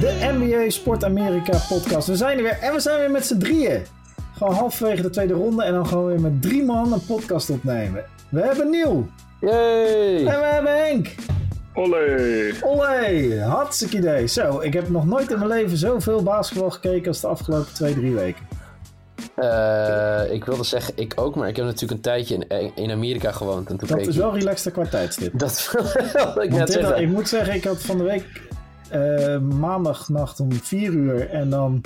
de NBA Sport Amerika podcast. We zijn er weer en we zijn weer met z'n drieën. Gewoon halverwege de tweede ronde en dan gewoon weer met drie man een podcast opnemen. We hebben Nieuw. Yay! En we hebben Henk. Olé! Olé, hartstikke idee. Zo, ik heb nog nooit in mijn leven zoveel basketbal gekeken als de afgelopen twee, drie weken. Uh, ik wilde zeggen, ik ook, maar ik heb natuurlijk een tijdje in, in Amerika gewoond. En toen dat is wel relaxed qua tijdstip. Dat wilde ik net zeggen. Ik moet zeggen, ik had van de week maandagnacht om 4 uur en dan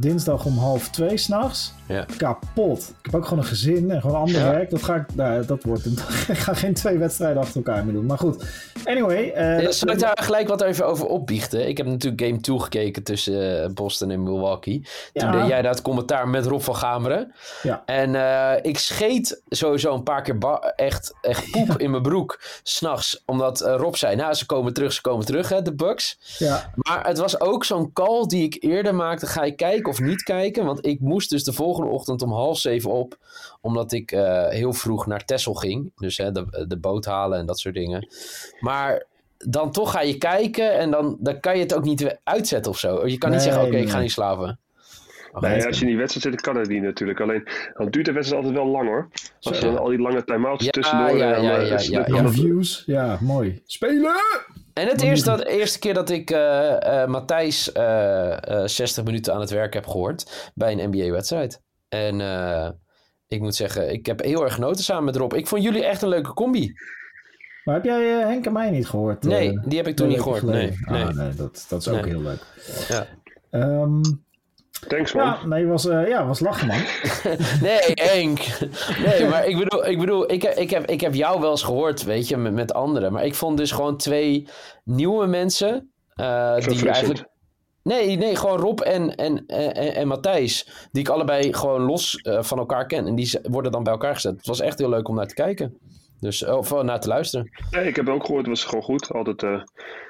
dinsdag om half twee s'nachts. Ja. Kapot. Ik heb ook gewoon een gezin en gewoon ander Ja. werk. Dat ga ik, nou, dat wordt een, ik ga geen twee wedstrijden achter elkaar meer doen. Maar goed, anyway. eh, Ja, Zal ik daar gelijk wat even over opbiechten? Ik heb natuurlijk Game 2 gekeken tussen eh, Boston en Milwaukee. Toen deed jij dat commentaar met Rob van Gameren. Ja. En eh, ik scheet sowieso een paar keer echt, echt poep in mijn broek s'nachts. Omdat Rob zei, nou ze komen terug, ze komen terug hè, de Bucks. ja, Maar het was ook zo'n call die ik eerder maakte. Ga ik kijken of niet kijken? Want ik moest dus de volgende ochtend om half zeven op. Omdat ik eh, heel vroeg naar Texel ging. Dus hè, de, de boot halen en dat soort dingen. Maar dan toch ga je kijken en dan, dan kan je het ook niet uitzetten of zo. Je kan niet zeggen, oké, nee, ik ga niet slapen. Oh, Nee, als je in die wedstrijd zit, kan het niet natuurlijk. Alleen, dan duurt de wedstrijd altijd wel lang hoor. Als je dan al die lange time-outs Ja, tussendoor... ja, ja, eh, ja, ja, ja. kan het- views. Ja, mooi. Spelen! En het eerste, dat, eerste keer dat ik eh Matthijs eh, eh, 60 minuten aan het werk heb gehoord bij een NBA-wedstrijd. En ik moet zeggen, ik heb heel erg genoten samen met Rob. Ik vond jullie echt een leuke combi. Maar heb jij Henk en mij niet gehoord? eh, Nee, die heb ik toen niet gehoord. Nee, nee. Ah, nee dat, dat is ook Nee. heel leuk. Ja. Ehm, Thanks man. ja, nee, was, eh, ja, was lachen, man. Nee, Henk. Nee, maar ik bedoel, ik, bedoel ik, heb, ik, heb, ik heb jou wel eens gehoord, weet je, met, met anderen. Maar ik vond dus gewoon twee nieuwe mensen. eh, die eigenlijk. Nee, nee, gewoon Rob en, en, en, en Matthijs. Die ik allebei gewoon los eh, van elkaar ken. En die worden dan bij elkaar gezet. Het was echt heel leuk om naar te kijken. Dus, of eh, naar te luisteren. Nee, ik heb ook gehoord, het was gewoon goed. Altijd, eh,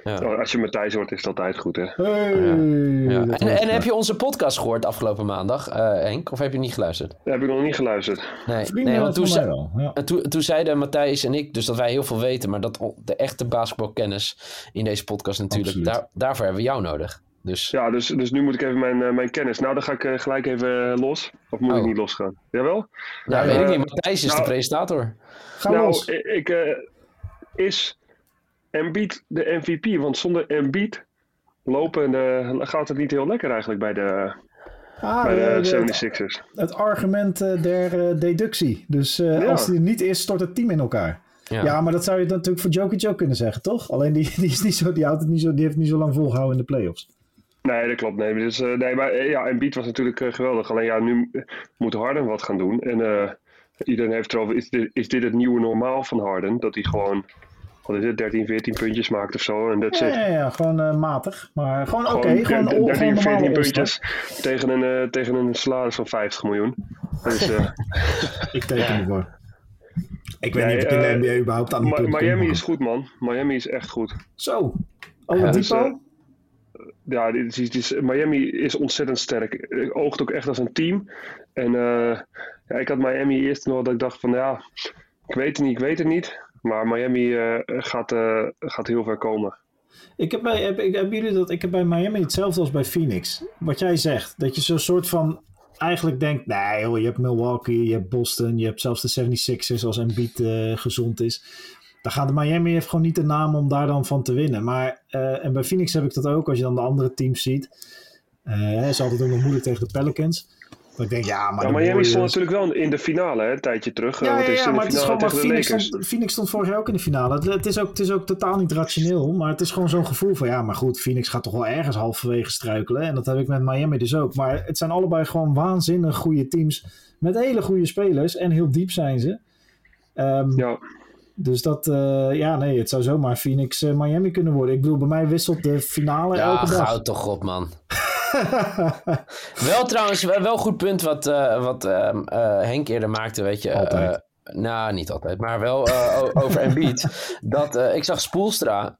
Ja. Als je Matthijs hoort, is het altijd goed hè. Hey, Ja. En, en heb je onze podcast gehoord afgelopen maandag, eh, Henk? Of heb je niet geluisterd? Dat heb ik nog niet geluisterd. Nee, Vrienden nee want toen, wel. Toen, toen zeiden Matthijs en ik dus dat wij heel veel weten, maar dat de echte basketbalkennis in deze podcast natuurlijk, daar, daarvoor hebben we jou nodig. Dus Ja, dus, dus nu moet ik even mijn, eh, mijn kennis. Nou, dan ga ik eh, gelijk even eh, los. Of moet ik Oh. niet losgaan? Jawel? ja, weet ik niet, Matthijs is nou- de presentator. Ga nou, los. ik, ik, eh, is Embiid de MVP? Want zonder Embiid lopen eh, gaat het niet heel lekker eigenlijk bij de, Ah, bij de de- 76ers. het argument eh, der deductie. Dus eh, Ja. als die er niet is, stort het team in elkaar. Ja. Ja, maar dat zou je natuurlijk voor Jokic ook kunnen zeggen, toch? Alleen die, die, is niet zo, die, houdt het niet zo, die heeft het niet zo lang volgehouden in de playoffs. Nee, dat klopt. Nee, dus, eh, nee maar eh, ja, Embiid was natuurlijk eh, geweldig. Alleen ja, nu moet Harden wat gaan doen. En eh, iedereen heeft erover, is dit, is dit het nieuwe normaal van Harden? Dat hij gewoon, wat is het, 13, 14 puntjes maakt of zo. En dat Ja, zit. ja, ja, gewoon eh, matig. Maar gewoon oké, Gewoon gewoon, der- gewoon 13, normale 14 all-star. puntjes tegen een, eh, tegen een salaris van 50 miljoen. Dus, eh, Ik teken ervoor. Ik weet Nee, niet of ik in de NBA überhaupt aan kom, Miami is goed, man. Miami is echt goed. Zo. Ja, Oladipo? dus, Ja, is, is- Miami is ontzettend sterk. Oogt ook echt als een team. En eh, ja, ik had Miami eerst nog dat ik dacht van ja, ik weet het niet, ik weet het niet. Maar Miami eh, gaat, eh, gaat heel ver komen. Ik heb bij, heb, ik, jullie dat, ik heb bij Miami hetzelfde als bij Phoenix. Wat jij zegt, dat je zo'n soort van eigenlijk denkt, nee joh, je hebt Milwaukee, je hebt Boston, je hebt zelfs de 76ers als Embiid eh, gezond is. Dan gaat de Miami heeft gewoon niet de naam om daar dan van te winnen. Maar, eh, en bij Phoenix heb ik dat ook, als je dan de andere teams ziet. Eh is altijd ook nog moeilijk tegen de Pelicans. Dat ik denk, ja, maar Ja, Miami stond natuurlijk wel in de finale hè, een tijdje terug. Ja, Eh, ja, ja, maar het is gewoon, maar Phoenix stond, Phoenix stond vorig jaar ook in de finale. Het, het, is ook, het is ook totaal niet rationeel, maar het is gewoon zo'n gevoel van, ja, maar goed, Phoenix gaat toch wel ergens halverwege struikelen. En dat heb ik met Miami dus ook. Maar het zijn allebei gewoon waanzinnig goede teams met hele goede spelers en heel diep zijn ze. Ehm, Ja, Dus dat, eh, ja, nee, het zou zomaar Phoenix eh, Miami kunnen worden. Ik bedoel, bij mij wisselt de finale Ja, elke dag. goud toch op, man. wel trouwens, wel goed punt wat, eh, wat ehm, eh, Henk eerder maakte, weet je. Altijd. nou, niet altijd, maar wel over Embiid. dat, ik zag Spoelstra,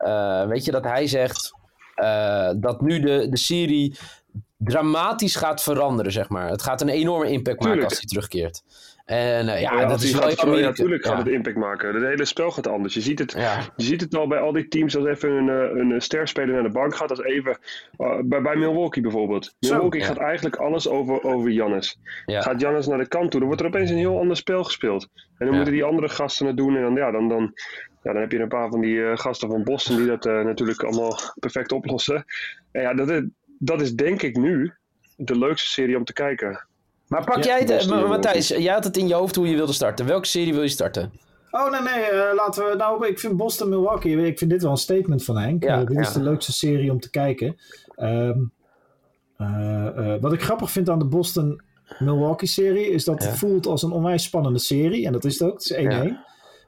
weet je, dat hij zegt dat nu de, de serie dramatisch gaat veranderen, zeg maar. Het gaat een enorme impact maken Tuurlijk. als hij terugkeert. En eh, ja, Ja, dat is wel gaat- ja, natuurlijk gaat het impact maken. Het hele spel gaat anders. Je ziet het, je ziet het al bij al die teams als even een, eh, een sterspeler naar de bank gaat. Als even, eh, bij, bij Milwaukee bijvoorbeeld. Milwaukee gaat eigenlijk alles over, over Giannis. Ja. Gaat Giannis naar de kant toe, dan wordt er opeens een heel ander spel gespeeld. En dan moeten die andere gasten het doen. En dan, ja, dan, dan, ja, dan heb je een paar van die gasten van Boston die dat natuurlijk allemaal perfect oplossen. En ja, dat is, dat is denk ik nu de leukste serie om te kijken. Maar pak Ja, jij het. Matthijs, jij had het in je hoofd hoe je wilde starten. Welke serie wil je starten? Oh nee, nee, eh, laten we. Nou, ik vind Boston Milwaukee. Ik vind dit wel een statement van Henk. Ja, Eh, dit is de leukste serie om te kijken. Ehm, eh, eh, wat ik grappig vind aan de Boston Milwaukee serie is dat Ja. het voelt als een onwijs spannende serie. En dat is het ook. Het is 1-1.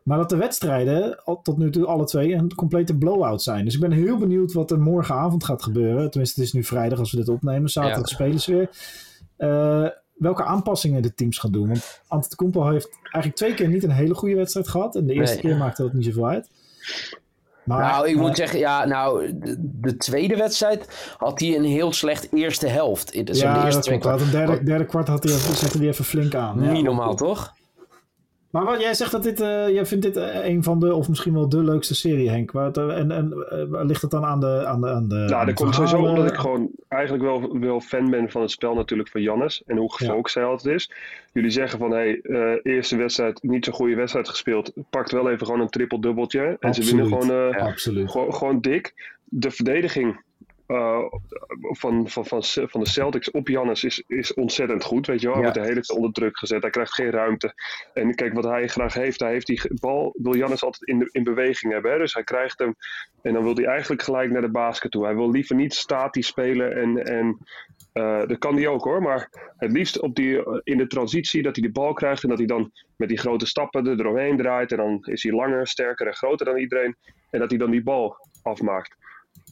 Maar dat de wedstrijden al, tot nu toe alle twee een complete blowout zijn. Dus ik ben heel benieuwd wat er morgenavond gaat gebeuren. Tenminste, het is nu vrijdag als we dit opnemen. Zaterdag Ja. spelen ze weer. Eh, welke aanpassingen de teams gaan doen. Want Antetokounmpo heeft eigenlijk twee keer niet een hele goede wedstrijd gehad. En de eerste Nee. keer maakte dat niet zoveel uit. Maar, nou, ik eh, moet zeggen, ja, nou, de, de tweede wedstrijd had hij een heel slecht eerste helft. In de, ja, de eerste dat klopt. Een derde, derde kwart had hij, zette hij even flink aan. Ja. Niet normaal, toch? Maar wat jij zegt dat dit, eh, jij vindt dit eh, een van de, of misschien wel de leukste serie, Henk. Wat, eh, en en ligt het dan aan de. Aan de, aan de Nou, dat komt sowieso omdat ik gewoon eigenlijk wel, wel fan ben van het spel natuurlijk van Jannes. En hoe gefocust hij altijd is. Jullie zeggen van, hé, hey, eerste wedstrijd, niet zo'n goede wedstrijd gespeeld. Pakt wel even gewoon een triple-dubbeltje. En ze winnen gewoon, Absoluut. gewoon, gewoon dik. De verdediging eh, van, van, van, van de Celtics op Jannes is, is ontzettend goed. Weet je wel, hij Ja. wordt de hele tijd onder druk gezet. Hij krijgt geen ruimte. En kijk, wat hij graag heeft, hij heeft die bal, wil Jannes altijd in, de, in beweging hebben. Hè? Dus hij krijgt hem en dan wil hij eigenlijk gelijk naar de basket toe. Hij wil liever niet statisch spelen en, en eh, dat kan hij ook hoor. Maar het liefst op die, in de transitie dat hij de bal krijgt en dat hij dan met die grote stappen er doorheen draait. En dan is hij langer, sterker en groter dan iedereen. En dat hij dan die bal afmaakt.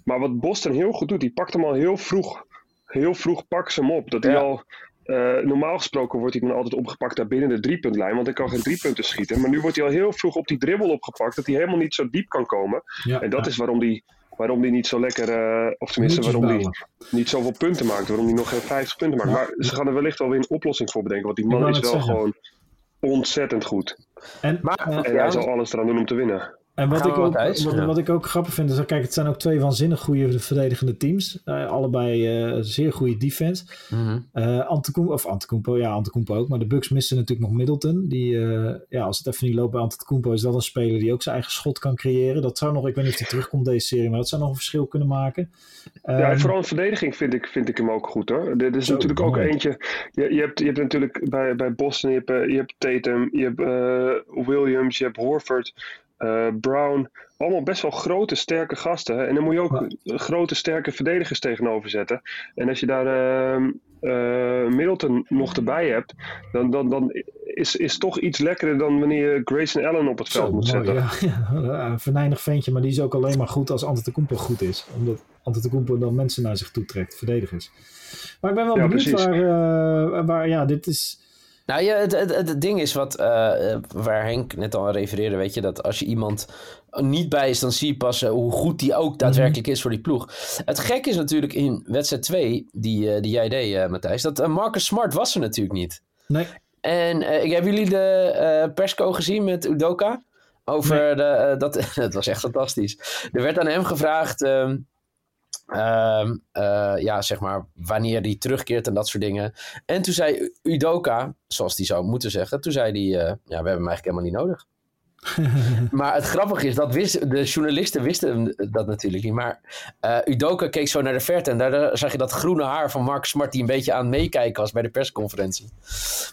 Maar wat Boston heel goed doet, die pakt hem al heel vroeg. Heel vroeg pakken ze hem op. Dat hij Ja. al, eh, normaal gesproken wordt hij dan altijd opgepakt daar binnen de driepuntlijn. Want hij kan geen driepunten schieten. Maar nu wordt hij al heel vroeg op die dribbel opgepakt. Dat hij helemaal niet zo diep kan komen. Ja, En dat ja. is waarom die, waarom die niet zo lekker, eh, of tenminste waarom die bouwen. niet zoveel punten maakt. Waarom die nog geen 50 punten maakt. Ja. Maar ze gaan er wellicht wel weer een oplossing voor bedenken. Want die man is wel zeggen. gewoon ontzettend goed. En, Maar- eh, En hij zal alles eraan doen om te winnen. En wat ik, ook, wat, Ja. wat ik ook grappig vind, is dat kijk, het zijn ook twee waanzinnig goede verdedigende teams. Eh, allebei eh, zeer goede defense. Mhm. Eh Antetokounmpo, of Antetokounmpo, ja, Antetokounmpo ook. Maar de Bucks missen natuurlijk nog Middleton. Die, eh, ja, als het even niet loopt bij Antetokounmpo, is dat een speler die ook zijn eigen schot kan creëren. Dat zou nog, ik weet niet of hij terugkomt deze serie, maar dat zou nog een verschil kunnen maken. Ja, Ehm, en vooral in verdediging vind ik, vind ik hem ook goed hoor. Dit is Zo, natuurlijk ook mooi. eentje. Je, je, hebt, je hebt natuurlijk bij, bij Boston, je hebt, je hebt Tatum, je hebt eh, Williams, je hebt Horford, eh, Brown. Allemaal best wel grote, sterke gasten. hè. En dan moet je ook grote, sterke verdedigers tegenover zetten. En als je daar ehm, eh, Middleton nog erbij hebt, dan, dan, dan is, is toch iets lekkerder dan wanneer je Grayson Allen op het veld Zo, moet zetten. ja. Ja, een venijnig ventje, maar die is ook alleen maar goed als Antetokounmpo goed is. Omdat Antetokounmpo dan mensen naar zich toe trekt, verdedigers. Maar ik ben wel Ja, benieuwd precies. waar, eh, waar, ja, dit is... Nou ja, het, het, het ding is wat, eh, eh, waar Henk net al aan refereerde, weet je, dat als je iemand niet bij is, dan zie je pas eh, hoe goed die ook daadwerkelijk is voor die ploeg. Het gek is natuurlijk in wedstrijd 2, die, die jij deed, Matthijs, dat Marcus Smart was er natuurlijk niet. Nee, En hebben jullie de persco gezien met Udoka? Over de, dat, dat was echt fantastisch. Er werd aan hem gevraagd, ehm, ehm, eh, ja, zeg maar, wanneer hij terugkeert en dat soort dingen. En toen zei Udoka, zoals hij zou moeten zeggen, toen zei hij, eh, ja, we hebben hem eigenlijk helemaal niet nodig. maar het grappige is, dat wist, de journalisten wisten dat natuurlijk niet. Maar eh, Udoka keek zo naar de verte en daar zag je dat groene haar van Mark Smart die een beetje aan het meekijken was bij de persconferentie.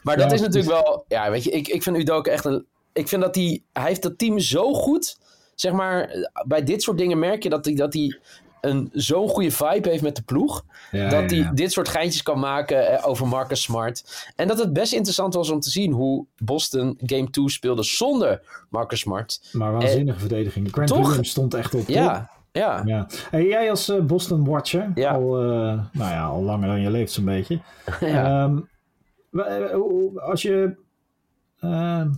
Maar dat is natuurlijk wel, ja, weet je, ik, ik vind Udoka echt een, ik vind dat hij, hij heeft dat team zo goed, zeg maar, bij dit soort dingen merk je dat hij, dat hij een zo'n goede vibe heeft met de ploeg. Ja, dat hij ja, ja. dit soort geintjes kan maken eh, over Marcus Smart. En dat het best interessant was om te zien hoe Boston Game 2 speelde zonder Marcus Smart. Maar waanzinnige verdediging. Grant toch? Williams stond echt op top. Ja, ja. Ja. Hey, jij als eh, Boston Watcher, Ja. al, eh, nou ja, al langer dan je leeft zo'n beetje. ja. Ehm, eh, als je... ehm,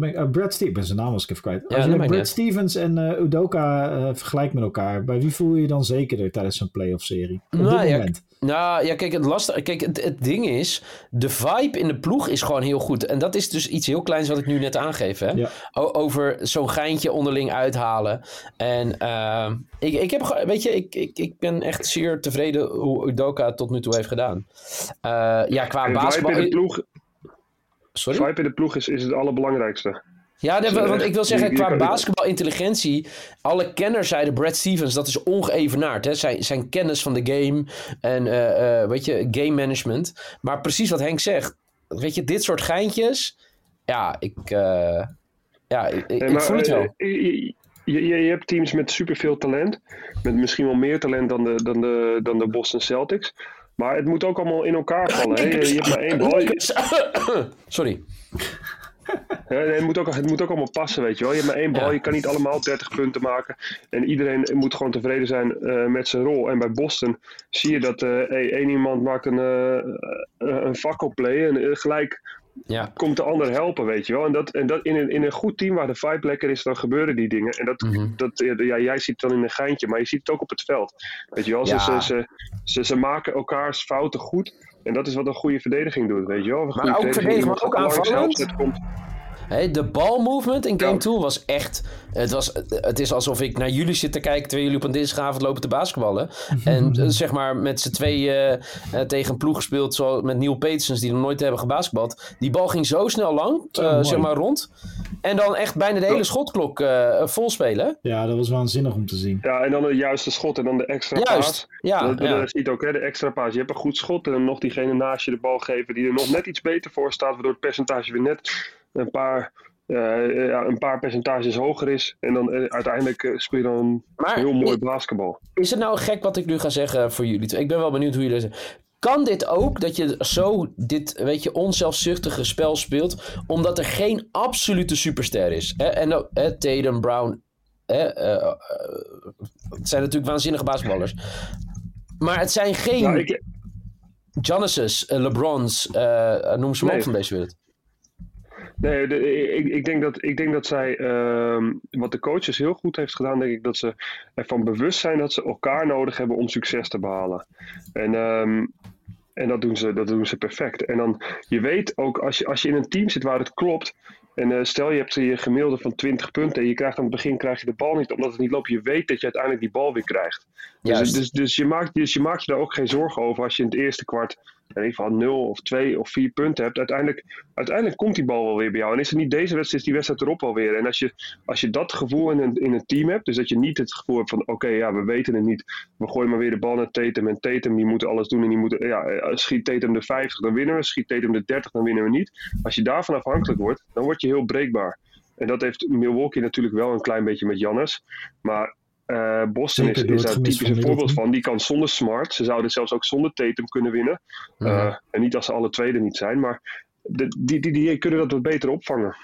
Eh, Brad Stevens, zijn naam was ik even kwijt. Ja, Als je Brad Stevens en eh, Udoka eh, vergelijkt met elkaar, bij wie voel je je dan zekerder tijdens zo'n playoff-serie? Op Nou, dit ja, moment. Nou ja, kijk, het, lastige, kijk het, het ding is, de vibe in de ploeg is gewoon heel goed. En dat is dus iets heel kleins wat ik nu net aangeef. Hè? Ja. O- over zo'n geintje onderling uithalen. En ehm, ik, ik, heb, weet je, ik, ik, ik ben echt zeer tevreden hoe Udoka het tot nu toe heeft gedaan. Eh, ja, qua basketbal... in de ploeg, Sorry? vibe in de ploeg is, is het allerbelangrijkste. Ja, Dus, want eh, ik wil zeggen, qua basketbalintelligentie, alle kenners zeiden Brad Stevens, dat is ongeëvenaard. Hè? Zijn, zijn kennis van de game en, eh, weet je, game management. Maar precies wat Henk zegt, weet je, dit soort geintjes, ja, ik, ja, ik, ik, Nee, ik maar, voel het wel. Je, je, je, je hebt teams met superveel talent. Met misschien wel meer talent dan de, dan de, dan de Boston Celtics. Maar het moet ook allemaal in elkaar vallen. Hè? Je, hebt maar één bal. Sorry. Ja, het, moet ook, het moet ook allemaal passen, weet je wel. Je hebt maar één bal, Ja. je kan niet allemaal 30 punten maken. En iedereen moet gewoon tevreden zijn eh, met zijn rol. En bij Boston zie je dat eh, hey, één iemand maakt een, eh een fakkelplay en gelijk Ja, komt de ander helpen, weet je wel. En, dat, en dat in, een, in een goed team waar de vibe lekker is, dan gebeuren die dingen. En dat, Mhm. dat, ja, jij ziet het dan in een geintje, maar je ziet het ook op het veld. Weet je wel, ze, Ja. ze, ze, ze, ze maken elkaars fouten goed. En dat is wat een goede verdediging doet, weet je wel. Een goede ook verdedigen, iemand maar ook aanvallend. Hey, de balmovement in Game Ja. 2 was echt... Het, was, het is alsof ik naar jullie zit te kijken... terwijl jullie op een dinsdagavond lopen te basketballen. en eh, zeg maar met z'n tweeën eh, eh, tegen een ploeg gespeeld... zoals met Neil Petersens die nog nooit hebben gebasketbald. Die bal ging zo snel lang, eh, zeg maar rond. En dan echt bijna de hele schotklok eh vol spelen. Ja, dat was waanzinnig om te zien. Ja, en dan de juiste schot en dan de extra paas. Juist, ja. dat, dat ja. is niet ook, hè, de extra paas. Je hebt een goed schot en dan nog diegene naast je de bal geven die er nog net iets beter voor staat, waardoor het percentage weer net een paar, eh, ja, een paar percentages hoger is. En dan eh, uiteindelijk eh, speel je dan Maar heel mooi basketbal. Is het nou gek wat ik nu ga zeggen voor jullie? Ik ben wel benieuwd hoe jullie dat zeggen. Kan dit ook, dat je zo dit, weet je, onzelfzuchtige spel speelt, omdat er geen absolute superster is? Hè? En hè, Tatum, Brown, hè, het zijn natuurlijk waanzinnige basketballers. Maar het zijn geen Nou, ik, eh, LeBrons, noem ze maar Nee. op van deze wereld. Nee, de- ik, ik, denk dat, ik denk dat zij, ehm, wat de coaches heel goed heeft gedaan, denk ik dat ze ervan bewust zijn dat ze elkaar nodig hebben om succes te behalen. En, ehm, en dat, doen ze, dat doen ze perfect. En dan, je weet ook, als je, als je in een team zit waar het klopt, en eh, stel je hebt je gemiddelde van 20 punten en je krijgt aan het begin krijg je de bal niet, omdat het niet loopt, je weet dat je uiteindelijk die bal weer krijgt. Dus, dus, dus, je maakt, dus je maakt je daar ook geen zorgen over als je in het eerste kwart in ieder geval 0 of 2 of 4 punten hebt. Uiteindelijk, uiteindelijk komt die bal wel weer bij jou. En is het niet deze wedstrijd, is die wedstrijd erop wel weer. En als je, als je dat gevoel in een, in een team hebt, dus dat je niet het gevoel hebt van oké, ja, we weten het niet. We gooien maar weer de bal naar Tatum. En Tatum die moet alles doen. En die moet, ja, eh, schiet Tatum de 50, dan winnen we. Schiet Tatum de 30, dan winnen we niet. Als je daarvan afhankelijk wordt, dan word je heel breekbaar. En dat heeft Milwaukee natuurlijk wel een klein beetje met Jannes. Maar eh, Boston Zeker is, daar gemis typisch een voorbeeld van. Die kan zonder Smart. Ze zouden zelfs ook zonder Tatum kunnen winnen. Eh, en niet als ze alle tweede niet zijn. Maar de, die, die, die kunnen dat wat beter opvangen.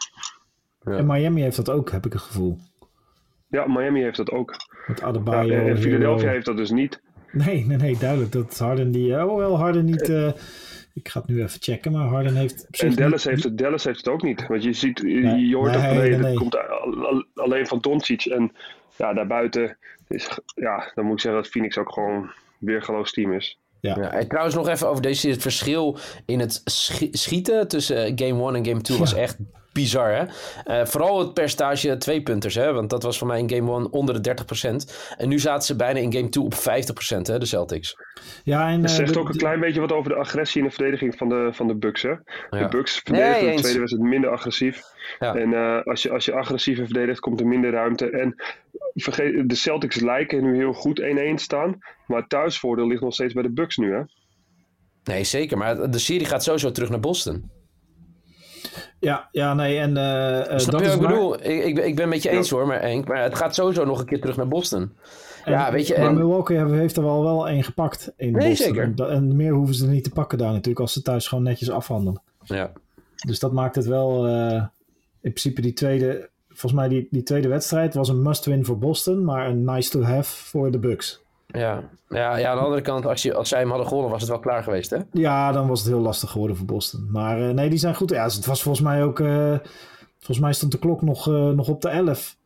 Ja. En Miami heeft dat ook, heb ik het gevoel. Ja, Miami heeft dat ook. Met Ja, Adebayo. en Hero. Philadelphia heeft dat dus niet. Nee, nee, nee, duidelijk. Dat Harden die... Oh, wel, Harden niet... eh, ik ga het nu even checken, maar Harden heeft... En Dallas niet- heeft, het, Dallas heeft het ook niet. Want je ziet, je, Nee, je hoort nee, van nee, nee, dat komt al- al- alleen van Doncic. En ja, daarbuiten is, ja, dan moet ik zeggen dat Phoenix ook gewoon weergeloos team is. Ja. Ja, en trouwens nog even over deze. Het verschil in het schi- schieten tussen eh, game 1 en game 2 was echt bizar. Hè? Eh, vooral het percentage twee punters. Hè? Want dat was voor mij in game 1 onder de 30%. En nu zaten ze bijna in game 2 op 50%, hè, de Celtics. Ja, en... Het eh, zegt de- ook een de- klein beetje wat over de agressie in de verdediging van de, van de Bucks. Hè? Ja. De Bucks verdedigen Nee, in de tweede wedstrijd minder agressief. Ja. En eh, als, je, als je agressiever verdedigt, komt er minder ruimte. En vergeet, de Celtics lijken nu heel goed 1-1 staan. Maar het thuisvoordeel ligt nog steeds bij de Bucks nu. Hè? Nee, zeker. Maar de serie gaat sowieso terug naar Boston. Ja, ja, nee, en... eh, eh, Snap dat je is wat ik bedoel? Ik, ik, ben- ik ben met je eens hoor, maar, Henk. Maar het gaat sowieso nog een keer terug naar Boston. ja, weet je. Maar En, Milwaukee heeft, er wel wel één gepakt in Nee, Boston. zeker. En meer hoeven ze er niet te pakken daar natuurlijk, als ze thuis gewoon netjes afhandelen. ja. Dus dat maakt het wel... eh, in principe die tweede... Volgens mij die, die tweede wedstrijd was een must-win voor Boston, maar een nice-to-have voor de Bucks. Ja. Ja, ja, aan de andere kant, als, je, als zij hem hadden gewonnen, was het wel klaar geweest, hè? Ja, dan was het heel lastig geworden voor Boston. Maar eh, nee, die zijn goed. Ja, het was volgens mij ook... eh, Volgens mij stond de klok nog, uh, nog op de 11.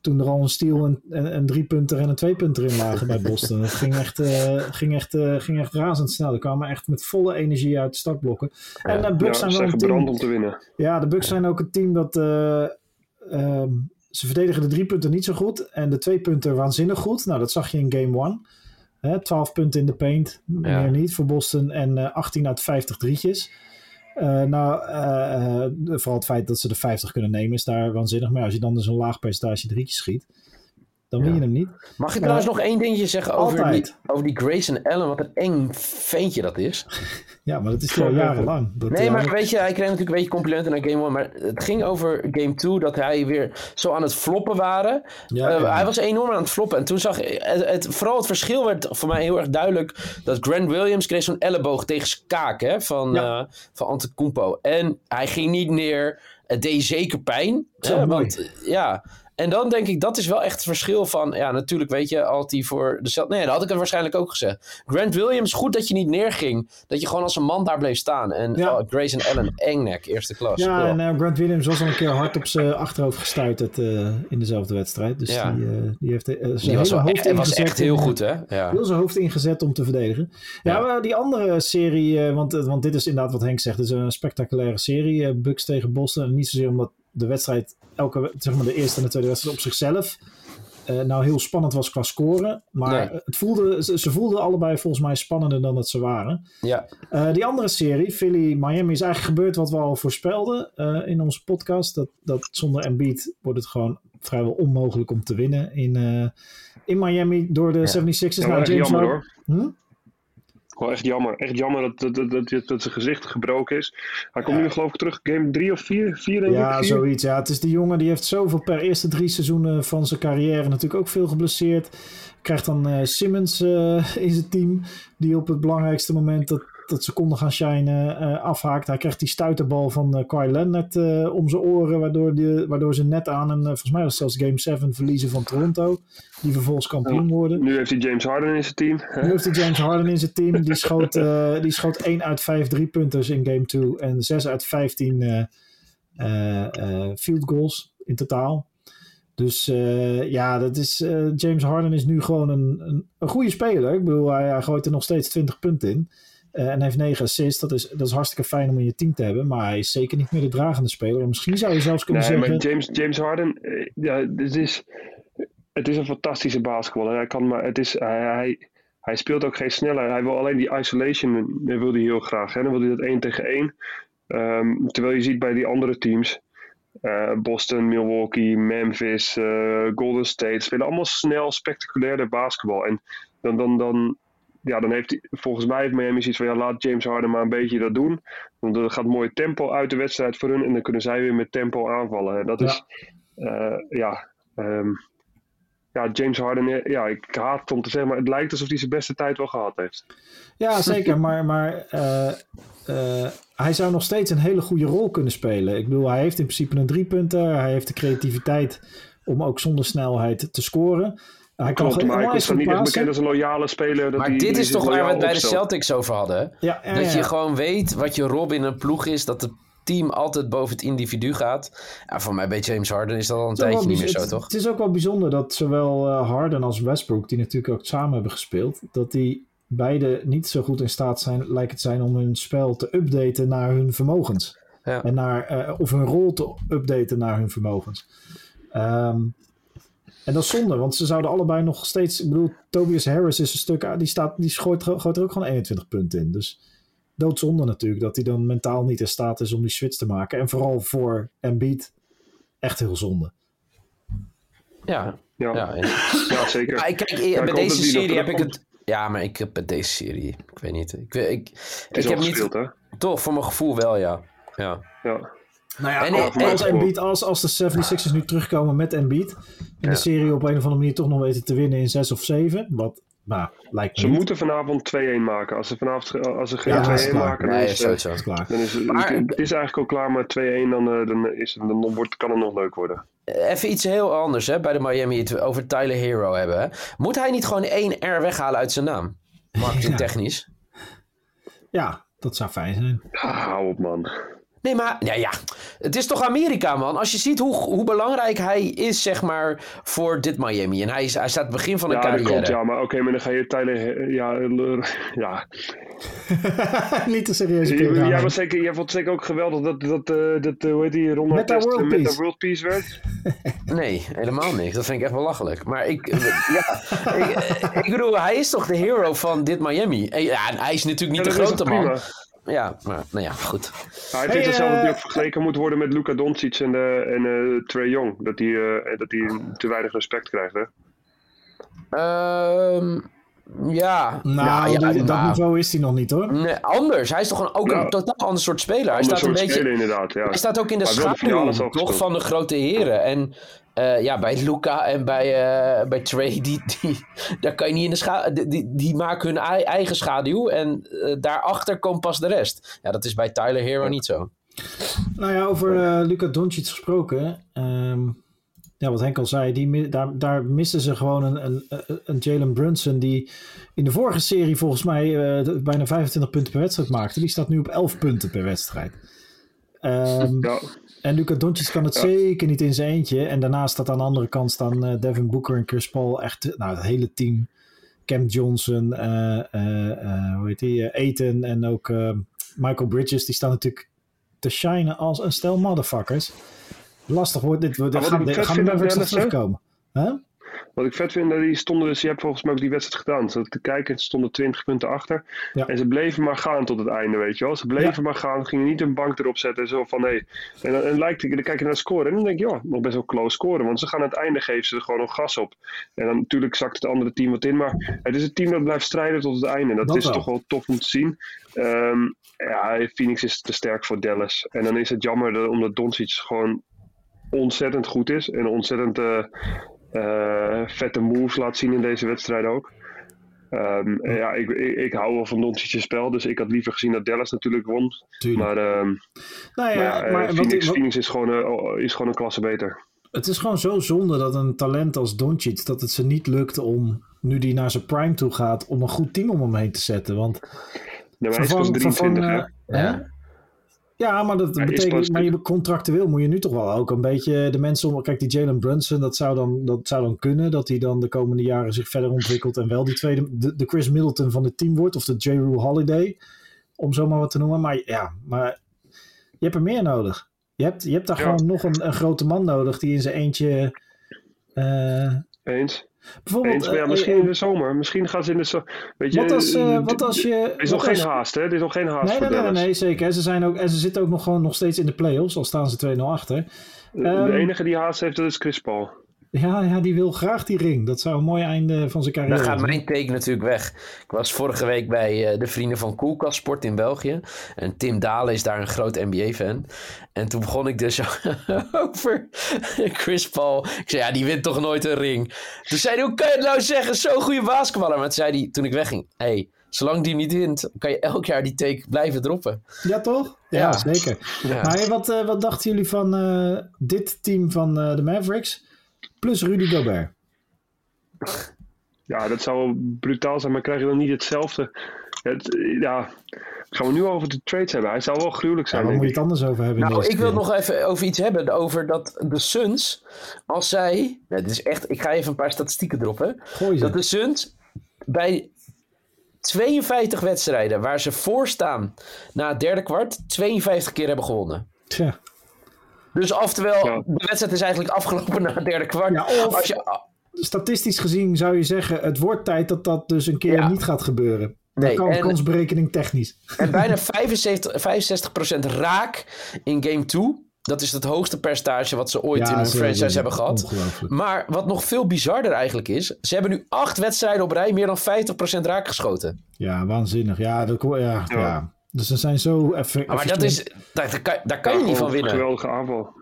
Toen er al een steal, een, een, een drie punter en een twee punter in lagen bij Boston. Het ging echt, uh, ging, echt, uh, ging echt razendsnel. Er kwamen echt met volle energie uit de startblokken. Ja, en de Bucks ja, zijn wel een team... om te winnen. Ja, de Bucks zijn ook een team dat... Um, ze verdedigen de drie punten niet zo goed. En de twee punten waanzinnig goed. Nou, dat zag je in game one. Hè, 12 punten in de paint. Meer niet voor Boston. En uh, 18 uit 50 drietjes. Uh, nou, uh, vooral het feit dat ze de 50 kunnen nemen is daar waanzinnig. Maar als je dan dus een laag percentage drietjes schiet, dan win je hem niet. Mag ik trouwens nog één dingetje zeggen over die, over die Grayson Allen? Wat een eng ventje dat is. ja, maar dat is al jarenlang. Dat, nee, maar weet je, hij kreeg natuurlijk een beetje complimenten naar Game 1. Maar het ging over Game 2 dat hij weer zo aan het floppen waren. Ja, uh, Hij was enorm aan het floppen. En toen zag het, het, vooral het verschil werd voor mij heel erg duidelijk. Dat Grant Williams kreeg zo'n elleboog tegen zijn kaak hè, van, ja. uh, van Antetokounmpo. En hij ging niet neer. Het deed zeker pijn. Zo, want, ja, en dan denk ik, dat is wel echt het verschil van... Ja, natuurlijk weet je, altijd hij voor de... Nee, dat had ik het waarschijnlijk ook gezegd. Grant Williams, goed dat je niet neerging. Dat je gewoon als een man daar bleef staan. En ja. oh, Grayson Allen, engnek, eerste klas. Ja, en uh, Grant Williams was al een keer hard op zijn achterhoofd gestuiterd uh, in dezelfde wedstrijd. Dus ja. die, uh, die heeft zijn die was, hoofd echt, was echt heel goed, hè? Ja. Heel zijn hoofd ingezet om te verdedigen. Ja, maar die andere serie... want, want dit is inderdaad wat Henk zegt. Het is een spectaculaire serie. Bucks tegen Boston. En niet zozeer omdat de wedstrijd, elke, zeg maar de eerste en de tweede wedstrijd op zichzelf, uh, nou heel spannend was qua scoren. Maar nee. het voelde, ze, ze, voelden allebei volgens mij spannender dan dat ze waren. Ja. Uh, die andere serie, Philly-Miami, is eigenlijk gebeurd wat we al voorspelden uh, in onze podcast. Dat, dat zonder Embiid wordt het gewoon vrijwel onmogelijk om te winnen in, in Miami door de ja. 76ers. Ja, nou, James jammer, hoor. Hm? Gewoon echt jammer. Echt jammer dat, dat, dat, dat, zijn gezicht gebroken is. Hij komt nu geloof ik terug game 3 of 4. 4 denk ja, zoiets. Ja, het is die jongen die heeft zoveel per eerste drie seizoenen van zijn carrière natuurlijk ook veel geblesseerd. Krijgt dan uh, Simmons uh, in zijn team. Die op het belangrijkste moment dat dat ze konden gaan shinen uh, afhaakt. Hij krijgt die stuiterbal van uh, Kawhi Leonard uh, om zijn oren, waardoor, die, waardoor ze net aan een, volgens mij was zelfs Game 7 verliezen van Toronto, die vervolgens kampioen worden. Nu heeft hij James Harden in zijn team. Nu heeft hij James Harden in zijn team. Die schoot, die schoot 1 uit 5 driepunters in Game 2 en 6 uit 15 field goals in totaal. Dus uh, ja, dat is, uh, James Harden is nu gewoon een, een, een goede speler. Ik bedoel, hij, hij, gooit er nog steeds 20 punten in. Uh, en heeft 9 assists. Dat is, dat is hartstikke fijn om in je team te hebben. Maar hij is zeker niet meer de dragende speler. En misschien zou je zelfs kunnen nee, zeggen... Maar James, James Harden, ja, het is, het is een fantastische basketballer. Hij, kan maar, het is, hij, hij speelt ook geen sneller. Hij wil alleen die isolation wil hij heel graag. Hè? Dan wil hij dat 1 tegen 1. Um, terwijl je ziet bij die andere teams... Uh, Boston, Milwaukee, Memphis, Golden State spelen allemaal snel, spectaculaire basketbal. En dan, dan, dan, ja, dan heeft hij, volgens mij heeft Miami zoiets van ja, laat James Harden maar een beetje dat doen. Want er gaat mooi tempo uit de wedstrijd voor hun en dan kunnen zij weer met tempo aanvallen. En dat Ja. is, uh, ja, ehm, ja, James Harden, ja, ik haat het om te zeggen, maar het lijkt alsof hij zijn beste tijd wel gehad heeft. Ja, zeker. maar maar uh, uh, hij zou nog steeds een hele goede rol kunnen spelen. Ik bedoel, hij heeft in principe een driepunter. Hij heeft de creativiteit om ook zonder snelheid te scoren. Hij kan Klopt, maar hij is niet echt bekend als een loyale speler. Dat maar die, dit is toch waar we het bij de. Celtics over hadden. hè? Ja, ja, dat ja. je gewoon weet wat je rol in een ploeg is. Dat het team altijd boven het individu gaat. Ja, voor mij bij James Harden is dat al een tijdje niet meer zo, het, toch? Het is ook wel bijzonder dat zowel uh, Harden als Westbrook, die natuurlijk ook samen hebben gespeeld, dat die beide niet zo goed in staat zijn, lijkt het zijn, om hun spel te updaten naar hun vermogens. Ja. En naar, uh, of hun rol te updaten naar hun vermogens. Um, en dat is zonde, want ze zouden allebei nog steeds. Ik bedoel, Tobias Harris is een stuk. Die, staat, die gooit, gooit er ook gewoon 21 punten in. Dus doodzonde natuurlijk dat hij dan mentaal niet in staat is om die switch te maken. En vooral voor Embiid echt heel zonde. Ja, Ja, ja. ja. zeker. Ah, kijk, ik bij deze serie heb ik het. Ja, maar ik heb bij deze serie. Ik weet niet. Ik, ik, ik al heb gespeeld, niet. hè? Toch, voor mijn gevoel wel, ja. Ja. Ja. Nou ja, En- als, en- als, Embiid, als, als de 76ers nu terugkomen met Embiid. En Ja. de serie op een of andere manier toch nog weten te winnen in 6 of 7. Wat, nou, lijkt me Ze niet. moeten vanavond 2-1 maken. Als ze vanavond als ze geen Ja, dat is 2-1 klaar. maken, dan Nee, is, eh, sowieso. Dat is klaar. dan is het, Maar- het is eigenlijk al klaar, maar 2-1 dan, eh, dan, is, het- dan wordt, kan het nog leuk worden. Even iets heel anders hè, bij de Miami het over Tyler Hero hebben. Hè. Moet hij niet gewoon één R weghalen uit zijn naam? Marketingtechnisch. Ja, dat zou fijn zijn. Ah, hou op, man. Nee, maar ja, ja, het is toch Amerika, man. Als je ziet hoe, hoe belangrijk hij is, zeg maar, voor dit Miami. En hij, is, hij staat het begin van een ja, carrière. dat klopt, ja. Maar oké, maar dan ga je Tyler... Ja, ja. Niet te serieus. Ja, maar zeker, jij vond het zeker ook geweldig dat, dat, uh, dat hoe heet die, Ron Meta World met Peace. World Peace werd. Nee, helemaal niet. Dat vind ik echt belachelijk. Maar ik, ja, ik, ik, bedoel, hij is toch de hero van dit Miami. Ja, en hij is natuurlijk niet ja, de grote man. Prima. Ja, maar nou ja, goed. Ja, het Hey, is hetzelfde uh, die ook vergeleken moet worden met Luka Doncic en, uh, en uh, Trey Young. Dat hij uh, dat die te weinig respect krijgt, hè? Um, ja. Nou, ja, dat, ja, dat niveau is hij nog niet hoor. Nee, anders. Hij is toch een, ook Ja. een totaal ander soort speler. Hij staat, een beetje, spelen, inderdaad. Ja. hij staat ook in de schaduw toch, van de grote heren. En eh, ja, bij Luca en bij, eh, bij Trey, die, die, daar kan je niet in de schaduw. Die, die, die maken hun ei- eigen schaduw en eh, daarachter komt pas de rest. Ja, dat is bij Tyler Hero niet zo. Nou ja, over uh, Luca Doncic gesproken. ehm, ja, wat Henk al zei, die, daar, daar misten ze gewoon een, een, een Jalen Brunson die in de vorige serie volgens mij eh, bijna 25 punten per wedstrijd maakte. Die staat nu op 11 punten per wedstrijd. Ehm, Ja. En Luca Doncic kan het Ja. zeker niet in zijn eentje. En daarnaast staat aan de andere kant staan eh, Devin Booker en Chris Paul. Echt, nou, het hele team. Cam Johnson, eh, hoe heet die? Aiton en ook Michael Bridges. Die staan natuurlijk te shinen als een stel motherfuckers. Lastig wordt dit. We gaan, ik vet gaan de hè? terugkomen. Huh? Wat ik vet vind, die stonden dus, je hebt volgens mij ook die wedstrijd gedaan. Ze te kijken, ze stonden 20 punten achter. Ja. En ze bleven maar gaan tot het einde, weet je wel. Ze bleven maar gaan, gingen niet een bank erop zetten. Zo van, nee. En dan, en lijkt, dan kijk je naar de score en dan denk je, ja, nog best wel close scoren. Want ze gaan aan het einde geven ze er gewoon nog gas op. En dan natuurlijk zakt het andere team wat in. Maar het is een team dat blijft strijden tot het einde. En dat, Dat is wel. toch wel tof om te zien. Ehm, ja, Phoenix is te sterk voor Dallas. En dan is het jammer dat, omdat Doncic gewoon ontzettend goed is. En ontzettend eh, eh, vette moves laat zien in deze wedstrijd ook. Ehm, ja, ik, ik, ik hou wel van Doncic's spel, dus ik had liever gezien dat Dallas natuurlijk won. Tuurlijk. Maar, ehm, nou maar ja, ja, eh, maar wat, Phoenix, wat- Phoenix is, gewoon, eh, is gewoon een klasse beter. het is gewoon zo zonde dat een talent als Doncic... dat het ze niet lukt om, nu die naar zijn prime toe gaat... om een goed team om hem heen te zetten. Want Nee, maar hij is pas 23, hè? eh, hè? Ja. Maar dat betekent, maar je, contractueel moet je nu toch wel ook een beetje de mensen om. Kijk, die Jalen Brunson, dat zou, dan, dat zou dan kunnen, dat hij dan de komende jaren zich verder ontwikkelt en wel die tweede, de, de Chris Middleton van het team wordt, of de J. Holiday, om zo maar wat te noemen. Maar ja, maar je hebt er meer nodig. Je hebt, je hebt daar Ja. gewoon nog een, een grote man nodig die in zijn eentje. eh, Eens. Bijvoorbeeld. Eens. Maar ja, eh, misschien eh, in de zomer. Misschien gaan ze in de zomer. Weet je, wat als, eh, wat als je. Er is nog als- geen haast, hè? Er is nog geen haast Nee, voor nee, nee, nee, zeker. En ze, zijn ook, en ze zitten ook nog gewoon nog steeds in de playoffs, al staan ze 2-0 achter. De Ehm, enige die haast heeft, dat is Chris Paul. Ja, ja, die wil graag die ring. Dat zou een mooi einde van zijn carrière Dan gaat mijn take natuurlijk weg. Ik was vorige week bij eh, de vrienden van Koelkast Sport in België. En Tim Dalen is daar een groot NBA-fan. En toen begon ik dus over Chris Paul. Ik zei, ja, die wint toch nooit een ring. Toen zei hij, hoe kan je het nou zeggen? Zo'n goede basketballer. Maar toen zei hij, toen ik wegging... hey, zolang die niet wint, kan je elk jaar die take blijven droppen. Ja, toch? Ja, Ja. zeker. Ja. Maar wat, eh, wat dachten jullie van eh, dit team van de Mavericks plus Rudy Gobert? Ja, dat zou wel brutaal zijn, maar krijg je dan niet hetzelfde? Het, ja, gaan we nu over de trades hebben? Hij zou wel gruwelijk Ja, zijn, waar moet je het anders over hebben? in Nou, ik wil nog even over iets hebben. Over dat de Suns, als zij... Ja, dit is echt, ik ga even een paar statistieken droppen. Gooi ze. Dat de Suns bij 52 wedstrijden waar ze voor staan na het derde kwart 52 keer hebben gewonnen. Tja. Dus oftewel, Ja. de wedstrijd is eigenlijk afgelopen na het derde kwart. Ja, of- Als je, Statistisch gezien zou je zeggen, het wordt tijd dat dat dus een keer Ja. niet gaat gebeuren. Nee, kan en- kansberekening technisch. en bijna 75, 65% raak in game 2. Dat is het hoogste percentage wat ze ooit in hun franchise hebben gehad. Ongelooflijk. Maar wat nog veel bizarder eigenlijk is, ze hebben nu acht wedstrijden op rij meer dan 50% raak geschoten. Ja, waanzinnig. Ja, dat, ja, ja. Dus ze zijn zo even. Maar dat is, daar, daar kan, daar kan je Ja, niet van winnen. Een geweldige aanval.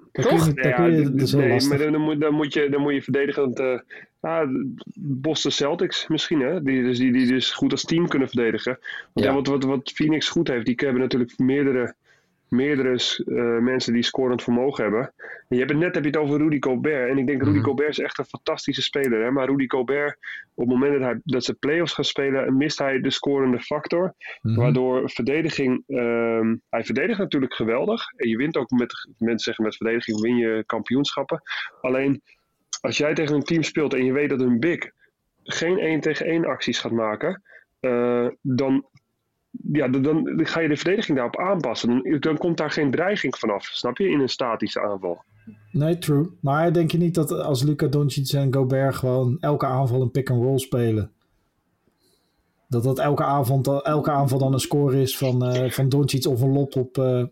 Maar dan, moet, dan, moet je, dan moet je verdedigen. Want, eh, ja, Boston Celtics misschien, hè? Die, dus, die, die dus goed als team kunnen verdedigen. Want Ja. ja. wat, wat, wat Phoenix goed heeft, die hebben natuurlijk meerdere meerdere uh, mensen die scorend vermogen hebben. En je hebt het net heb je het over Rudy Gobert. En ik denk Rudy mm. Gobert is echt een fantastische speler. Hè? Maar Rudy Gobert, op het moment dat, hij, dat ze playoffs gaan spelen, mist hij de scorende factor. Mm. Waardoor verdediging, um, hij verdedigt natuurlijk geweldig. En je wint ook met, mensen zeggen met verdediging win je kampioenschappen. Alleen als jij tegen een team speelt en je weet dat een big geen 1 tegen 1 acties gaat maken, uh, dan, ja, dan, ga je de verdediging daarop aanpassen. Dan, komt daar geen dreiging vanaf, snap je, in een statische aanval. Nee, true. Maar denk je niet dat als Luca Doncic en Gobert gewoon elke aanval een pick-and-roll spelen, dat dat elke, avond, elke aanval dan een score is van, uh, van Doncic of een lop op... Uh,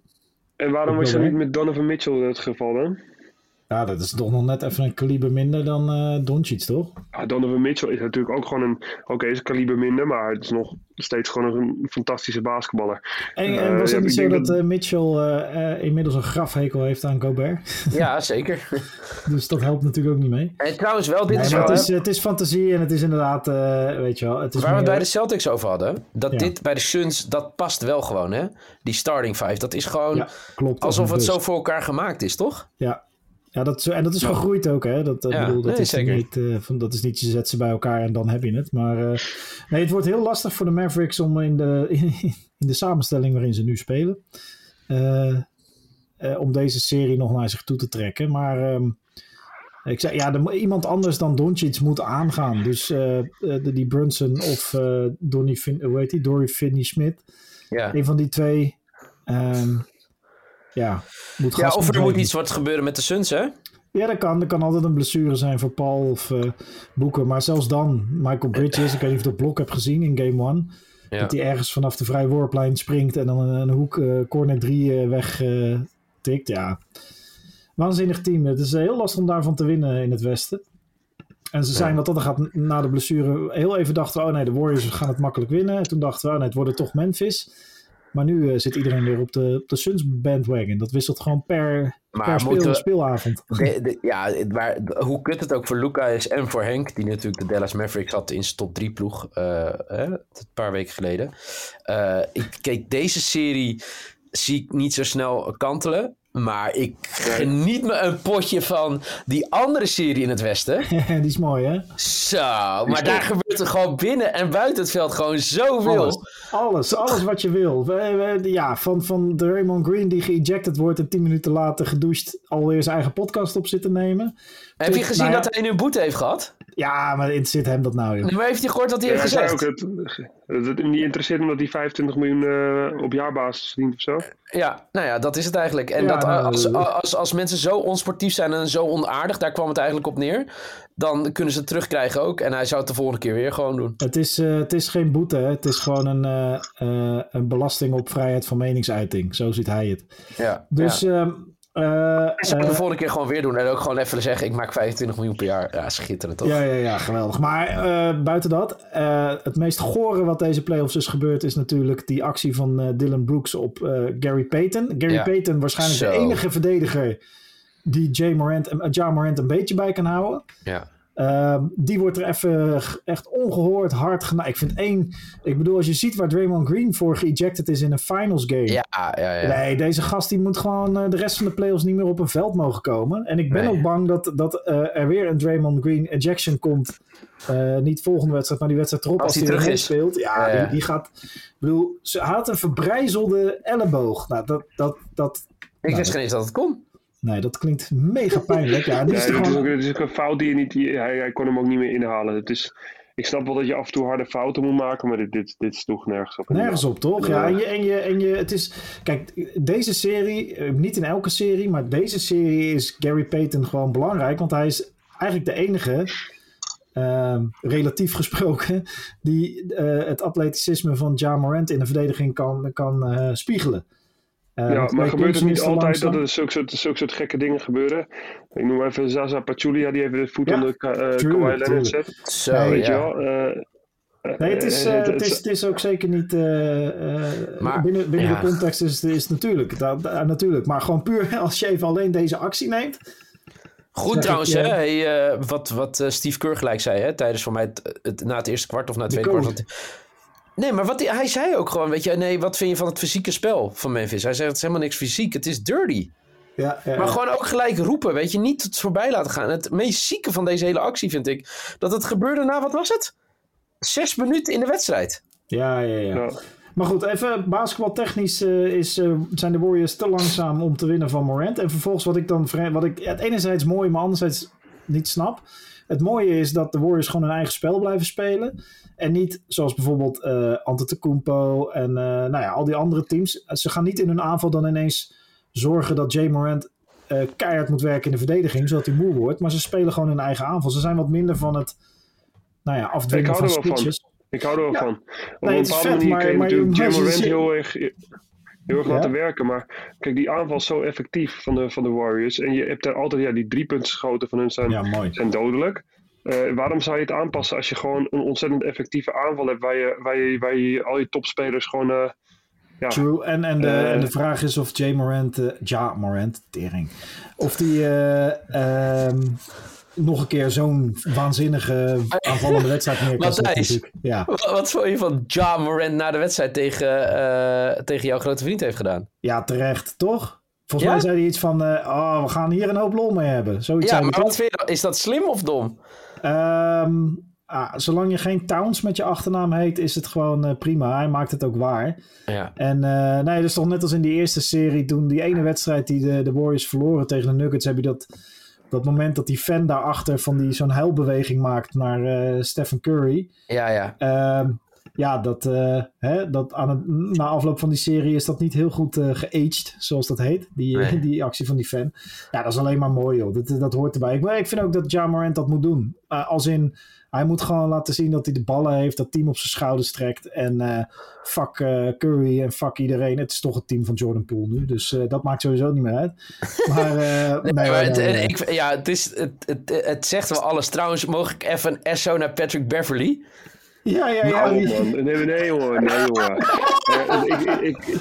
en waarom is dat niet met Donovan Mitchell het geval dan? Ja, dat is toch nog net even een kaliber minder dan uh, Doncic, toch? Ja, Donovan Mitchell is natuurlijk ook gewoon een... Oké, okay, is een kaliber minder, maar het is nog steeds gewoon een fantastische basketballer. En, en was het niet zo dat, dat Mitchell uh, inmiddels een grafhekel heeft aan Gobert? Ja, zeker. dus dat helpt natuurlijk ook niet mee. En trouwens wel, dit is wel... Het is, het is fantasie en het is inderdaad, weet je wel... Het is Waar meer... we bij de Celtics over hadden, dat ja. dit bij de Suns, dat past wel gewoon, hè? Die starting five, dat is gewoon ja, klopt, alsof het zo voor elkaar gemaakt is, toch? Ja, ja, dat, en dat is gegroeid ook, hè? Dat, bedoel, dat, is niet, uh, van, dat is niet, je zet ze bij elkaar en dan heb je het. Maar uh, nee, het wordt heel lastig voor de Mavericks om in de, in, in de samenstelling waarin ze nu spelen, uh, om deze serie nog naar zich toe te trekken. Maar um, ik zeg, ja, de, iemand anders dan Doncic moet aangaan. Dus de, die Brunson of Donny, hoe heet die? Dory Finney-Smith. Ja. Een van die twee. Um, ja, moet ja, of er moet iets wat gebeuren met de Suns, hè? Ja, dat kan. Er kan altijd een blessure zijn voor Paul of uh, Boeken. Maar zelfs dan, Michael Bridges, ik weet niet of je dat blok hebt gezien in game 1. Dat hij ergens vanaf de vrije worplijn springt en dan een, een hoek, uh, corner 3 uh, weg tikt. Ja, waanzinnig team. Het is heel lastig om daarvan te winnen in het Westen. En ze zijn ja. dat dat gaat na de blessure heel even dachten, oh nee, de Warriors gaan het makkelijk winnen. En toen dachten we, oh nee, het wordt toch Memphis. Maar nu uh, zit iedereen weer op de, op de Suns bandwagon. Dat wisselt gewoon per, per speel, speelavond. De, de, ja, maar hoe kut het ook voor Luca is en voor Henk, die natuurlijk de Dallas Mavericks had in zijn top 3 ploeg uh, een paar weken geleden. Uh, ik keek deze serie, zie ik niet zo snel kantelen. Maar ik geniet me een potje van die andere serie in het Westen. die is mooi, hè? Zo, maar daar gebeurt er gewoon binnen en buiten het veld gewoon zoveel. Alles, alles, alles wat je wil. Ja, van, van de Raymond Green die geëjected wordt en tien minuten later gedoucht alweer zijn eigen podcast op zit te nemen. Heb je gezien nou ja, dat hij nu een boete heeft gehad? Ja, maar interesseert hem dat nou, joh. Maar heeft hij gehoord wat hij heeft gezegd? Ook het, het, hem niet interesseert omdat hij 25 miljoen uh, op jaarbasis verdient of zo. Ja, nou ja, dat is het eigenlijk. En ja, dat, nou, als, als, als mensen zo onsportief zijn en zo onaardig, daar kwam het eigenlijk op neer, dan kunnen ze het terugkrijgen ook. En hij zou het de volgende keer weer gewoon doen. Het is, uh, het is geen boete, hè? het is gewoon een, uh, een belasting op vrijheid van meningsuiting. Zo ziet hij het. Ja, dus ja. Ehm, uh, zou de volgende keer gewoon weer doen. En ook gewoon even zeggen, ik maak 25 miljoen per jaar. Ja, schitterend toch? Ja, ja, ja geweldig. Maar uh, buiten dat, het meest gore wat deze playoffs is gebeurd... is natuurlijk die actie van Dylan Brooks op Gary Payton. Gary ja. Payton waarschijnlijk Zo. de enige verdediger... die Jay Morant, ja Morant een beetje bij kan houden. Ja. Uh, die wordt er even echt ongehoord hard gedaan. Ik vind één. Ik bedoel, als je ziet waar Draymond Green voor geëjected is in een finals game. Ja, ja, ja. Nee, deze gast die moet gewoon uh, de rest van de playoffs niet meer op een veld mogen komen. En ik ben nee. ook bang dat, dat uh, er weer een Draymond Green ejection komt. Uh, niet volgende wedstrijd, maar die wedstrijd erop als, als hij terug speelt. Ja, ja, Die, die, gaat. Ik bedoel, ze had een verbrijzelde elleboog. Nou, dat. dat, dat ik wist geen eens dat het kon. Nee, dat klinkt mega pijnlijk. Ja, het, is ook, het is ook een fout die je niet. Die, hij, hij kon hem ook niet meer inhalen. Het is, ik snap wel dat je af en toe harde fouten moet maken, maar dit, dit, dit sloeg nergens op. Nergens op, toch? Ja, en je, en je, en je, het is. Kijk, deze serie, niet in elke serie, maar deze serie is Gary Payton gewoon belangrijk, want hij is eigenlijk de enige. Uh, relatief gesproken, die uh, het atleticisme van Ja Morant in de verdediging kan, kan uh, spiegelen. Uh, ja, maar gebeurt het niet altijd dat er zulke soort, zulke soort gekke dingen gebeuren? Ik noem even Zaza Pachulia, die even de voet ja, onder uh, Kawhi Leonard zet. Zo, nee, weet ja. je wel. Uh, Nee, het is, uh, het, het, is, het is ook zeker niet. Uh, maar, binnen binnen ja. de context is, is het natuurlijk, dat, uh, natuurlijk. Maar gewoon puur als je even alleen deze actie neemt. Goed trouwens, hè? Hey, wat, wat Steve Kerr gelijk zei hè, tijdens voor mij het, het, na het eerste kwart of na het tweede kwart. Nee, maar wat, hij- hij zei ook gewoon, weet je, nee, wat vind je van het fysieke spel van Memphis? Hij zei, het is helemaal niks fysiek, het is dirty. Ja, ja, Maar gewoon ook gelijk roepen, weet je, niet het voorbij laten gaan. Het meest zieke van deze hele actie vind ik, dat het gebeurde na, wat was het? Zes minuten in de wedstrijd. ja, ja, ja. Ja. Maar goed, even basketbaltechnisch eh, is, eh, zijn de Warriors te langzaam om te winnen van Morant. En vervolgens wat ik dan vrij, wat ik het enerzijds mooi, maar anderzijds niet snap. Het mooie is dat de Warriors gewoon hun eigen spel blijven spelen. En niet zoals bijvoorbeeld eh Antetokounmpo en eh, nou ja, al die andere teams. Ze gaan niet in hun aanval dan ineens zorgen dat Jay Morant eh, keihard moet werken in de verdediging, zodat hij moe wordt. Maar ze spelen gewoon hun eigen aanval. Ze zijn wat minder van het nou ja, afdwingen Ik hou van er wel van. Ik hou er wel Ja. van. Op Nee, een bepaalde vet, manier maar- kun je maar natuurlijk je Morant heel erg, heel erg Ja. laten werken. Maar kijk, die aanval is zo effectief van de, van de Warriors. En je hebt daar altijd, ja, die drie schoten van hun zijn, Ja, zijn dodelijk. Eh, waarom zou je het aanpassen als je gewoon een ontzettend effectieve aanval hebt waar je, waar je, waar je al je topspelers gewoon... eh, ja, True. En, en, de, Eh. en de vraag is of Jay Morant, Ja Morant, tering, of die eh, ehm, nog een keer zo'n waanzinnige aanvallende wedstrijd neer kan zetten. Ja. Wat, vond je van Ja Morant na de wedstrijd tegen, eh, tegen jouw grote vriend heeft gedaan? ja, terecht, toch? Volgens Ja? mij zei hij iets van, eh, oh, we gaan hier een hoop lol mee hebben. Zoiets Ja, maar wat vind je, is dat slim of dom? Ehm, ah, zolang je geen Towns met je achternaam heet, is het gewoon eh, prima. Hij maakt het ook waar. Ja. En nee, dus toch net als in die eerste serie, toen die ene wedstrijd die de, de Warriors verloren tegen de Nuggets, heb je dat, dat moment dat die fan daarachter van die zo'n huilbeweging maakt naar eh, Stephen Curry. Ja, ja. Ehm, ja, dat, eh, hè, dat aan het, na afloop van die serie is dat niet heel goed eh geaged, zoals dat heet. Die, Nee. die actie van die fan. Ja, dat is alleen maar mooi, joh. Dat, dat hoort erbij. Ik, maar ik vind ook dat Ja Morant dat moet doen. Eh, als in, hij moet gewoon laten zien dat hij de ballen heeft, dat team op zijn schouders trekt. En fuck Curry en fuck iedereen. Het is toch het team van Jordan Poole nu, dus dat maakt sowieso niet meer uit. Maar, nee, Nee, maar het, ik, ja, het, is, het, het, het zegt wel alles. Trouwens, mogen ik even een SO naar Patrick Beverly? Ja, ja, ja. Die- man. Nee, nee, jongen. Nee, jongen. Eh, ik, ik, ik,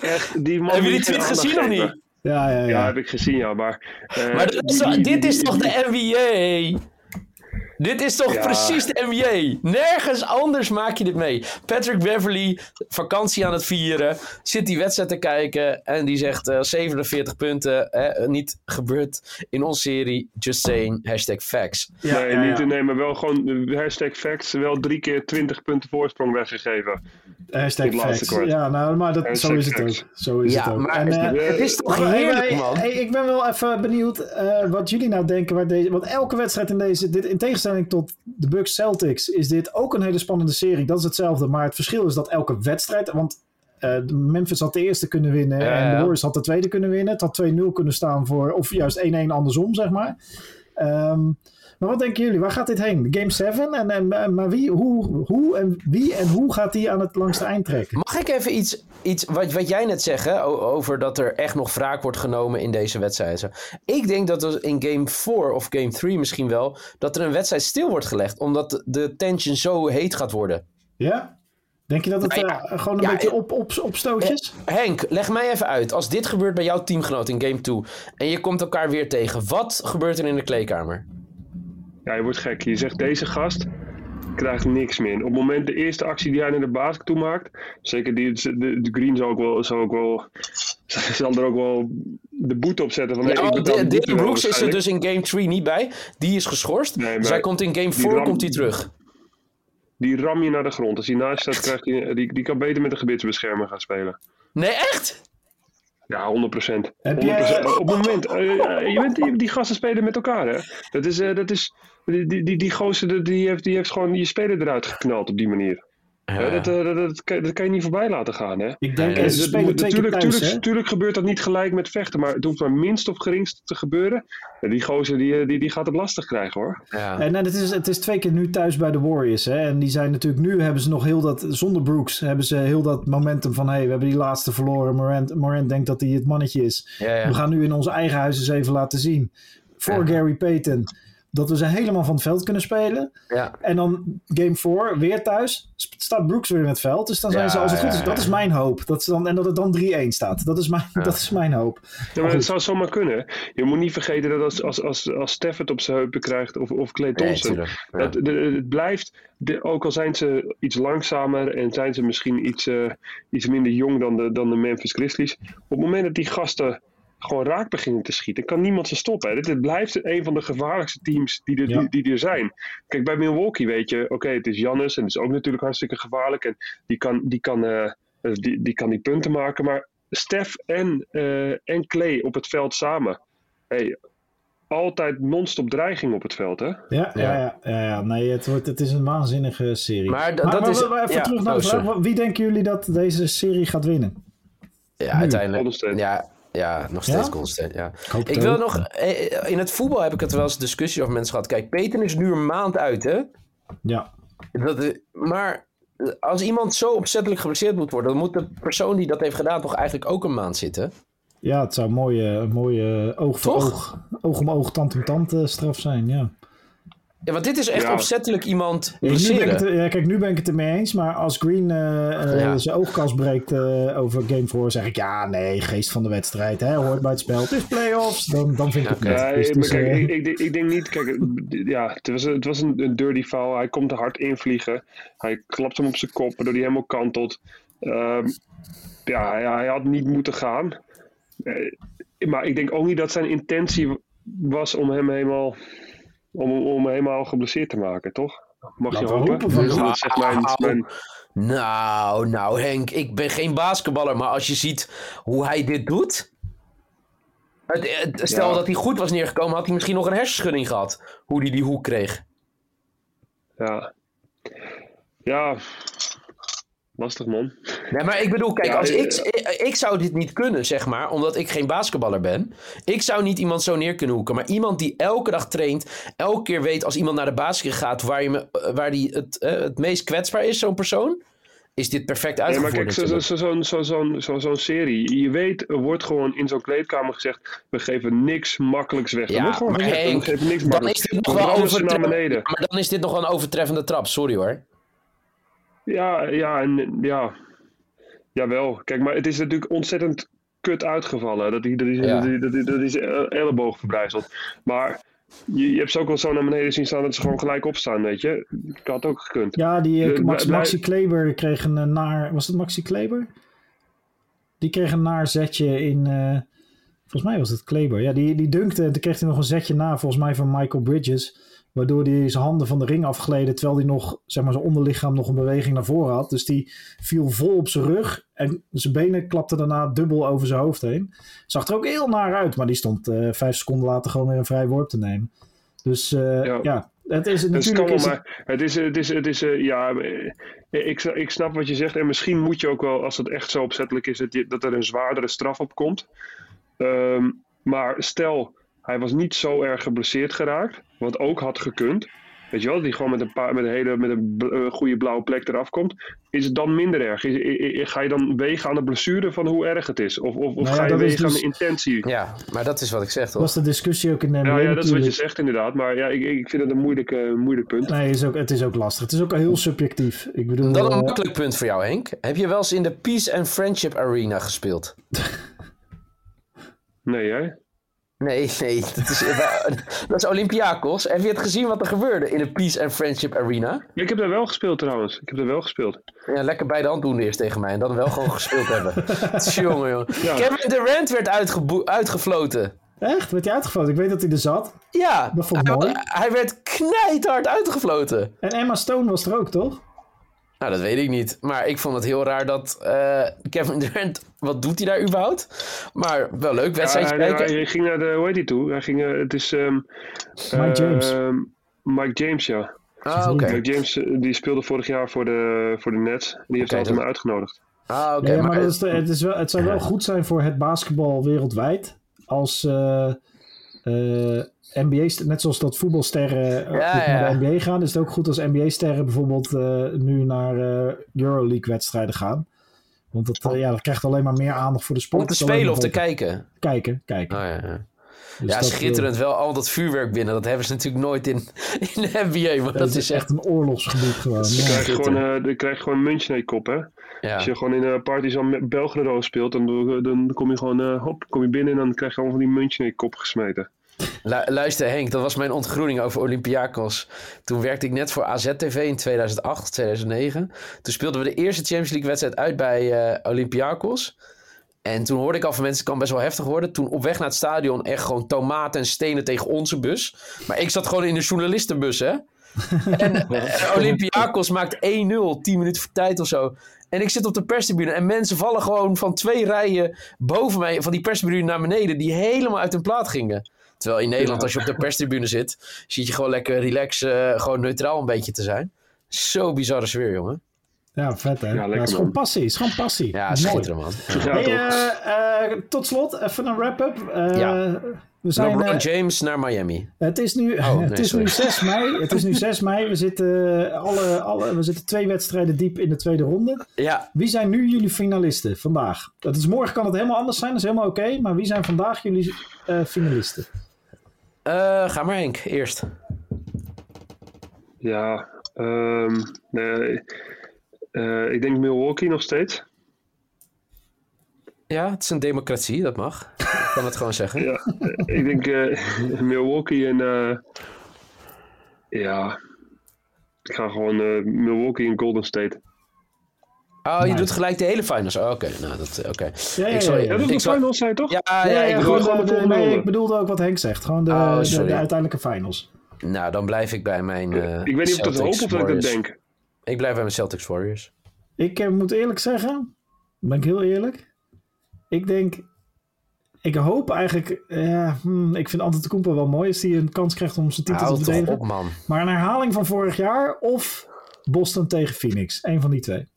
echt, die man Hebben jullie tweet gezien of niet? ja, ja, ja. Ja, heb ik gezien, ja. Maar, eh, Maar die- die- dit is toch de NBA? Dit is toch Ja. precies de NBA? Nergens anders maak je dit mee. Patrick Beverly, vakantie aan het vieren, zit die wedstrijd te kijken en die zegt eh, 47 punten, hè, niet gebeurd in onze serie, just saying, hashtag facts. Ja, nee, ja, niet ja. te nemen. Wel gewoon eh, hashtag facts. Wel drie keer 20 punten voorsprong weggegeven. Hashtag Het facts. kwart. Ja, nou, maar dat, Hashtag zo is het facts. ook. Zo is Ja, het ook. maar En, eh, het is toch maar, heerlijk, man? hey, ik ben wel even benieuwd eh, wat jullie nou denken. Waar deze, want elke wedstrijd in deze, dit, in tegenstelling tot de Bucks Celtics, is dit ook een hele spannende serie. Dat is hetzelfde. Maar het verschil is dat elke wedstrijd. Want de Memphis had de eerste kunnen winnen. Ja, en de. Warriors had de tweede kunnen winnen. Het had 2-0 kunnen staan voor. Of juist 1-1 andersom, zeg maar. Ehm, maar wat denken jullie? Waar gaat dit heen? Game 7? En, en, maar wie, hoe, hoe en wie en hoe gaat die aan het langste eind trekken? Mag ik even iets, iets wat, wat jij net zegt, hè, over dat er echt nog wraak wordt genomen in deze wedstrijd? Zo. Ik denk dat er in game 4 of game 3 misschien wel, dat er een wedstrijd stil wordt gelegd, omdat de tension zo heet gaat worden. Ja? Denk je dat het Nou ja, eh, gewoon een ja, beetje eh, op, op, opstootjes? Henk, leg mij even uit. Als dit gebeurt bij jouw teamgenoot in game 2 en je komt elkaar weer tegen, wat gebeurt er in de kleedkamer? Ja, je wordt gek. Je zegt deze gast krijgt niks meer. Op het moment de eerste actie die hij naar de basket toe maakt, zeker die, de, de Green zal ook wel, zal ook wel, zal er ook wel de boete op zetten. Van, Ja, Dylan wel Brooks is er dus in game 3 niet bij. Die is geschorst. Nee, dus maar hij komt in game die 4 ram- komt hij terug. Die ram je naar de grond. Als hij naast staat, krijgt hij, die, die kan beter met een gebitsbeschermer gaan spelen. Nee, echt? Ja, 100%. 100%. Heb jij- Op het moment, eh, eh, je bent, die, die gasten spelen met elkaar, hè? Dat is, eh, dat is die, die, die, die gozer, die heeft, die heeft gewoon je speler eruit geknald op die manier. Dat, eh, dat, dat, kan, dat kan je niet voorbij laten gaan, hè? Ik denk, en ze Dat keer natuurlijk, thuis, tuurlijk, gebeurt dat niet gelijk met vechten, maar het hoeft maar minst of geringst te gebeuren. Ja, die gozer die, eh, die, die gaat het lastig krijgen, hoor. Ja. En eh, het, is, het is twee keer nu thuis bij de Warriors. Hè? En die zijn natuurlijk nu, hebben ze nog heel dat, zonder Brooks, hebben ze heel dat momentum van, hé, hey, we hebben die laatste verloren. Morant, Morant denkt dat hij het mannetje is. Ja, ja. We gaan nu in onze eigen huis eens even laten zien. Voor Ja. Gary Payton. Dat we ze helemaal van het veld kunnen spelen. Ja. En dan game 4, weer thuis, staat Brooks weer in het veld. Dus dan zijn Ja, ze, als het goed is, ja. dat is mijn hoop. Dat is dan, en dat het dan 3-1 staat. Dat is mijn, dat is mijn hoop. Ja, maar het zou zomaar kunnen. Je moet niet vergeten dat als, als, als, als Stef het op zijn heupen krijgt, of, of Clay Thompson, het blijft, de, ook al zijn ze iets langzamer en zijn ze misschien iets, eh, iets minder jong dan de, dan de Memphis Grizzlies, op het moment dat die gasten gewoon raak beginnen te schieten, kan niemand ze stoppen. Dit, dit blijft een van de gevaarlijkste teams die er, Ja. die, die er zijn. Kijk, bij Milwaukee weet je, oké, het is Giannis en het is ook natuurlijk hartstikke gevaarlijk en die kan die, kan, eh, die, die, kan die punten maken, maar Stef en, eh, en Clay op het veld samen. Hey, altijd non-stop dreiging op het veld, hè? Ja, ja. ja, ja, ja. Nee, het, wordt, het is een waanzinnige serie. Maar d- dat is- maar even ja, terug naar oh, de vraag. sorry. Wie denken jullie dat deze serie gaat winnen? Ja, uiteindelijk. Ja, ja, nog steeds Ja? State, ja. Ik wil nog... eh, In het voetbal heb ik het wel eens discussie over mensen gehad. Kijk, Peter is nu een maand uit, hè? Ja, Dat, eh, maar eh, als iemand zo opzettelijk geblesseerd moet worden... dan moet de persoon die dat heeft gedaan toch eigenlijk ook een maand zitten? ja het zou een mooie, een mooie oog voor Toch? oog, oog om oog, tand om tand eh, straf zijn. Ja. Ja, want dit is echt Ja. opzettelijk iemand Ja, nu ben ik blesseren. het, er- ja, kijk, nu ben ik het ermee eens. Maar als Green eh, eh, Ja. zijn oogkas breekt eh, over Game 4, zeg ik ja, nee, geest van de wedstrijd. Hè, hoort bij het spel. Het is playoffs. Dan, dan vind ik het Dus, dus, kijk, eh, ik, ik, denk- ik denk niet. Kijk, ja, het was, het was een, een dirty foul. Hij komt er hard invliegen. Hij klapt hem op zijn kop, waardoor hij helemaal kantelt. Ehm, ja, hij, hij had niet moeten gaan. Maar ik denk ook niet dat zijn intentie was om hem helemaal, om, om hem helemaal geblesseerd te maken, toch? Mag je hopen? hopen van echt mijn, mijn, Nou, nou Henk, ik ben geen basketballer, maar als je ziet hoe hij dit doet... Het, het- stel Ja. dat hij goed was neergekomen, had hij misschien nog een hersenschudding gehad. Hoe hij die hoek kreeg. ja. Ja, lastig man. Nee, maar ik bedoel, kijk, Ja, als ik, ik, ik zou dit niet kunnen, zeg maar, omdat ik geen basketballer ben. Ik zou niet iemand zo neer kunnen hoeken, maar iemand die elke dag traint, elke keer weet als iemand naar de basket gaat waar, je me, eh, waar die het, eh, het meest kwetsbaar is, zo'n persoon, is dit perfect Nee, maar uitgevoerd. kijk, zo'n zo, zo, zo, zo, zo, serie. Je weet, er wordt gewoon in zo'n kleedkamer gezegd: we geven niks makkelijks weg. Ja, gewoon maar gezegd: Henk, we geven niks dan makkelijks is dit nog wel. Maar dan is dit nog wel een overtreffende trap, sorry hoor. Ja, ja, en ja. Jawel. Kijk, maar het is natuurlijk ontzettend kut uitgevallen. Dat die, dat die, Ja. dat die, dat die, dat zijn elleboog verbrijzelt. Maar je, je hebt ze ook wel zo naar beneden zien staan dat ze gewoon gelijk opstaan, weet je. Dat had ook gekund. ja, die eh, de- Max, blij- Maxi Kleber kreeg een eh, naar... Was het Maxi Kleber? Die kreeg een naar zetje in... eh, volgens mij was het Kleber. Ja, die, die dunkte. Toen kreeg hij nog een zetje na, volgens mij van Michael Bridges. Waardoor hij zijn handen van de ring afgleden. Terwijl hij nog, zeg maar, zijn onderlichaam nog een beweging naar voren had. Dus die viel vol op zijn rug. En zijn benen klapten daarna dubbel over zijn hoofd heen. Zag er ook heel naar uit. Maar die stond eh, vijf seconden later gewoon weer een vrij worp te nemen. Dus eh, ja. Ja. het is het natuurlijk... kan Is het, maar het is, het is, het is eh, ja, ik, ik snap wat je zegt. En misschien moet je ook wel, als het echt zo opzettelijk is, dat, je, dat er een zwaardere straf op komt. Ehm, maar stel, hij was niet zo erg geblesseerd geraakt, wat ook had gekund. Weet je wel, die gewoon met een, paar, met een hele met een goede blauwe plek eraf komt. Is het dan minder erg? Is, ga je dan wegen aan de blessure van hoe erg het is? Of, of, of Nou ja, ga je dat wegen aan dus- de intentie? Ja, maar dat is wat ik zeg toch? was de discussie ook in de NBA Ja, ja, dat is wat je zegt inderdaad. Maar ja, ik, ik vind het een moeilijk, eh, moeilijk punt. Nee, is ook, het is ook lastig. Het is ook heel subjectief. Ik bedoel, Dan een eh, makkelijk punt voor jou, Henk. Heb je wel eens in de Peace and Friendship Arena gespeeld? Nee, hè? Nee, nee, dat is, dat is Olympiakos. Heb je het gezien wat er gebeurde in de Peace and Friendship Arena? Ik heb daar wel gespeeld trouwens. Ik heb daar wel gespeeld. Ja, lekker bij de hand doen eerst tegen mij en dan wel gewoon gespeeld hebben. Jongen, jongen. Ja. Kevin Durant werd uitgefloten. echt? Werd hij uitgefloten? Ik weet dat hij er zat. Ja, Dat vond ik hij, mooi. hij werd knijthard uitgefloten. En Emma Stone was er ook, toch? Nou, dat weet ik niet. Maar ik vond het heel raar dat eh, Kevin Durant... Wat doet hij daar überhaupt? Maar wel leuk, Ja, wedstrijdje hij, kijken. hij ging naar de, hoe heet hij toe? Hij ging, eh, het is ehm, Mike James. ehm, Mike James, ja. Ah, oké. Mike James, eh, die speelde vorig jaar voor de, voor de Nets. Die heeft Oké, altijd dat- me uitgenodigd. Ah, oké. ja, maar, maar, dat is het, is wel, het zou wel goed zijn voor het basketbal wereldwijd. Als eh, eh, NBA, st- net zoals dat voetbalsterren eh, Ja, ja. naar de NBA gaan, is het ook goed als NBA-sterren bijvoorbeeld eh, nu naar eh, Euroleague-wedstrijden gaan. Want dat, ja, dat krijgt alleen maar meer aandacht voor de sport. om te spelen of te kijken? Kijken, kijken. Ah, ja, ja. Dus ja, dat, schitterend. Wel al dat vuurwerk binnen. Dat hebben ze natuurlijk nooit in, in de NBA. Maar dat, is echt... een oorlogsgebied gewoon. Dan Ja. krijg je Schitterend. gewoon, eh, dan krijg je gewoon een muntje naar je kop, hè? Ja. Als je gewoon in een Partizan met Belgrado speelt, dan, dan kom je gewoon, eh, hop, kom je binnen en dan krijg je allemaal van die naar je kop gesmeten. Lu- luister Henk, dat was mijn ontgroening over Olympiakos. Toen werkte ik net voor AZ-TV in 2008, 2009. Toen speelden we de eerste Champions League wedstrijd uit bij eh, Olympiakos. En toen hoorde ik al van mensen, het kan best wel heftig worden. Toen op weg naar het stadion echt gewoon tomaten en stenen tegen onze bus. Maar ik zat gewoon in de journalistenbus, hè. En eh, Olympiakos maakt 1-0, 10 minuten voor tijd of zo. En ik zit op de perstribune en mensen vallen gewoon van twee rijen boven mij, van die perstribune naar beneden, die helemaal uit hun plaat gingen. Terwijl in Nederland, Ja. als je op de perstribune zit, zit je gewoon lekker relaxen, gewoon neutraal een beetje te zijn. Zo bizarre sfeer, jongen. Ja, vet hè. Ja, Ja, is gewoon man. passie. Het is gewoon passie. Ja, schitterend, man. Ja, Hey, toch? eh, eh, tot slot, even een wrap-up. Eh, Ja. We zijn, LeBron eh, James naar Miami. het is, nu, Oh, nee, het is sorry. nu 6 mei. Het is nu 6 mei. We zitten, eh, alle, alle, we zitten twee wedstrijden diep in de tweede ronde. Ja, Wie zijn nu jullie finalisten vandaag? Dat is, morgen kan het helemaal anders zijn, dat is helemaal oké. maar wie zijn vandaag jullie eh, finalisten? Eh, ga maar Henk, eerst. Ja, ehm, nee, eh, ik denk Milwaukee nog steeds. Ja, het is een democratie, dat mag. Ik kan het gewoon zeggen. Ja, ik denk eh, Milwaukee en ja, ik ga gewoon Milwaukee en Golden State. Oh, je Nice. doet gelijk de hele finals. Oh, Oké, nou, dat, eh, oké. Ja, ja, Ik ja, zal- ja. Dat is de finals zijn toch? Ja, ja, Ja, ja, ik gewoon bedoel... gewoon de- de de- volgende nee, ik bedoelde ook wat Henk zegt. Gewoon de, Oh, de, uiteindelijke finals. Nou, dan blijf ik bij mijn eh ik weet niet of ik dat hoop of dat ik dat denk. Ik blijf bij mijn Celtics Warriors. Ik eh, moet eerlijk zeggen, ben ik heel eerlijk. Ik denk, ik hoop eigenlijk, ja, hmm, ik vind Antetokounmpo wel mooi als hij een kans krijgt om zijn titel te Houd toch verdedigen. op, man. Maar een herhaling van vorig jaar of Boston tegen Phoenix. Eén van die twee.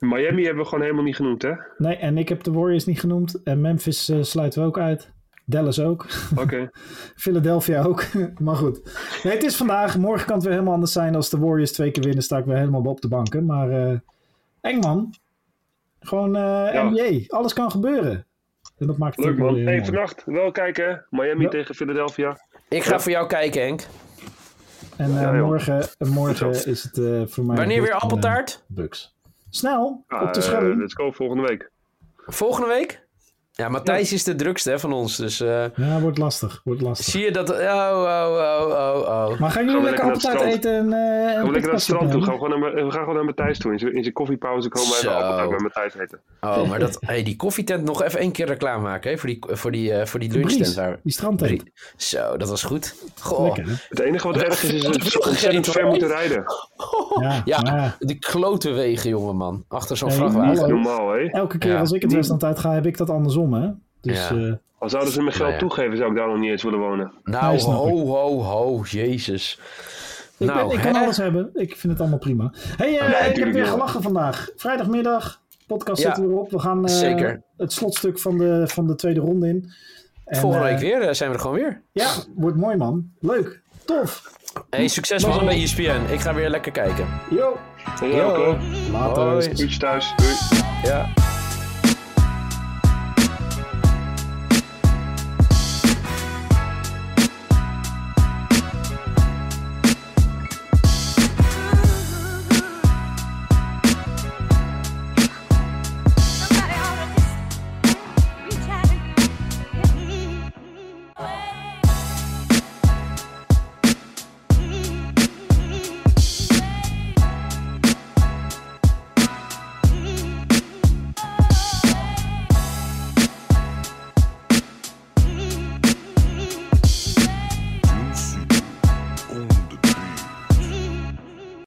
Miami hebben we gewoon helemaal niet genoemd, hè? Nee, en ik heb de Warriors niet genoemd. En Memphis eh, sluiten we ook uit. Dallas ook. Oké. Philadelphia ook. maar goed. Nee, het is vandaag. Morgen kan het weer helemaal anders zijn. Als de Warriors twee keer winnen, sta ik weer helemaal op de banken. Maar eh eng man. Gewoon eh Ja. NBA. Alles kan gebeuren. En dat maakt het Leuk man. Hey, vannacht wel kijken, hè? Miami Ja. tegen Philadelphia. Ik ga voor jou kijken, Henk. En eh, morgen, en morgen is het eh, voor mij... Wanneer weer eh, appeltaart? Bucks. Snel, op de eh, schelling. let's go volgende week. Volgende week? Ja, Matthijs is de drukste hè, van ons. Dus eh, Ja, wordt lastig. Wordt lastig. zie je dat... Oh, oh, oh, oh, oh. Maar gaan jullie we lekker appeltaart eten en, eh Gaan we lekker naar het strand toe. Gaan we, gewoon naar, we gaan gewoon naar Matthijs toe. In zijn, koffiepauze komen we even appeltaart met Matthijs eten. Oh, maar dat, hey, die koffietent nog even één keer reclame maken hè, voor die, voor die, eh, voor die lunchtent. Waar... die strandtent. Zo, dat was goed. Goh. Lekker? Het enige wat erg is, is dat je ontzettend ver moeten rijden. Ja, Ja, maar die klote wegen, jongen, man. Achter zo'n vrachtwagen. Normaal, hè? elke keer Ja. als ik het Westland uit ga, heb ik dat andersom, hè? Dus Ja. eh, Al zouden ze me geld Nou ja. toegeven, zou ik daar nog niet eens willen wonen. Nou, Nee, ho, ho, ho, jezus. ik, nou, ben, ik kan alles hebben. Ik vind het allemaal prima. hey, eh, ik heb weer wel. gelachen vandaag. Vrijdagmiddag, podcast Ja, zit weer op. We gaan eh, zeker. het slotstuk van de, van de tweede ronde in. En, Volgende week weer zijn we er gewoon weer. Ja, wordt mooi man. Leuk. Tof. Hey, succes man bij ESPN. Ik ga weer lekker kijken. Yo. Hè? Later. Hoi. Thuis. Doei. Ja.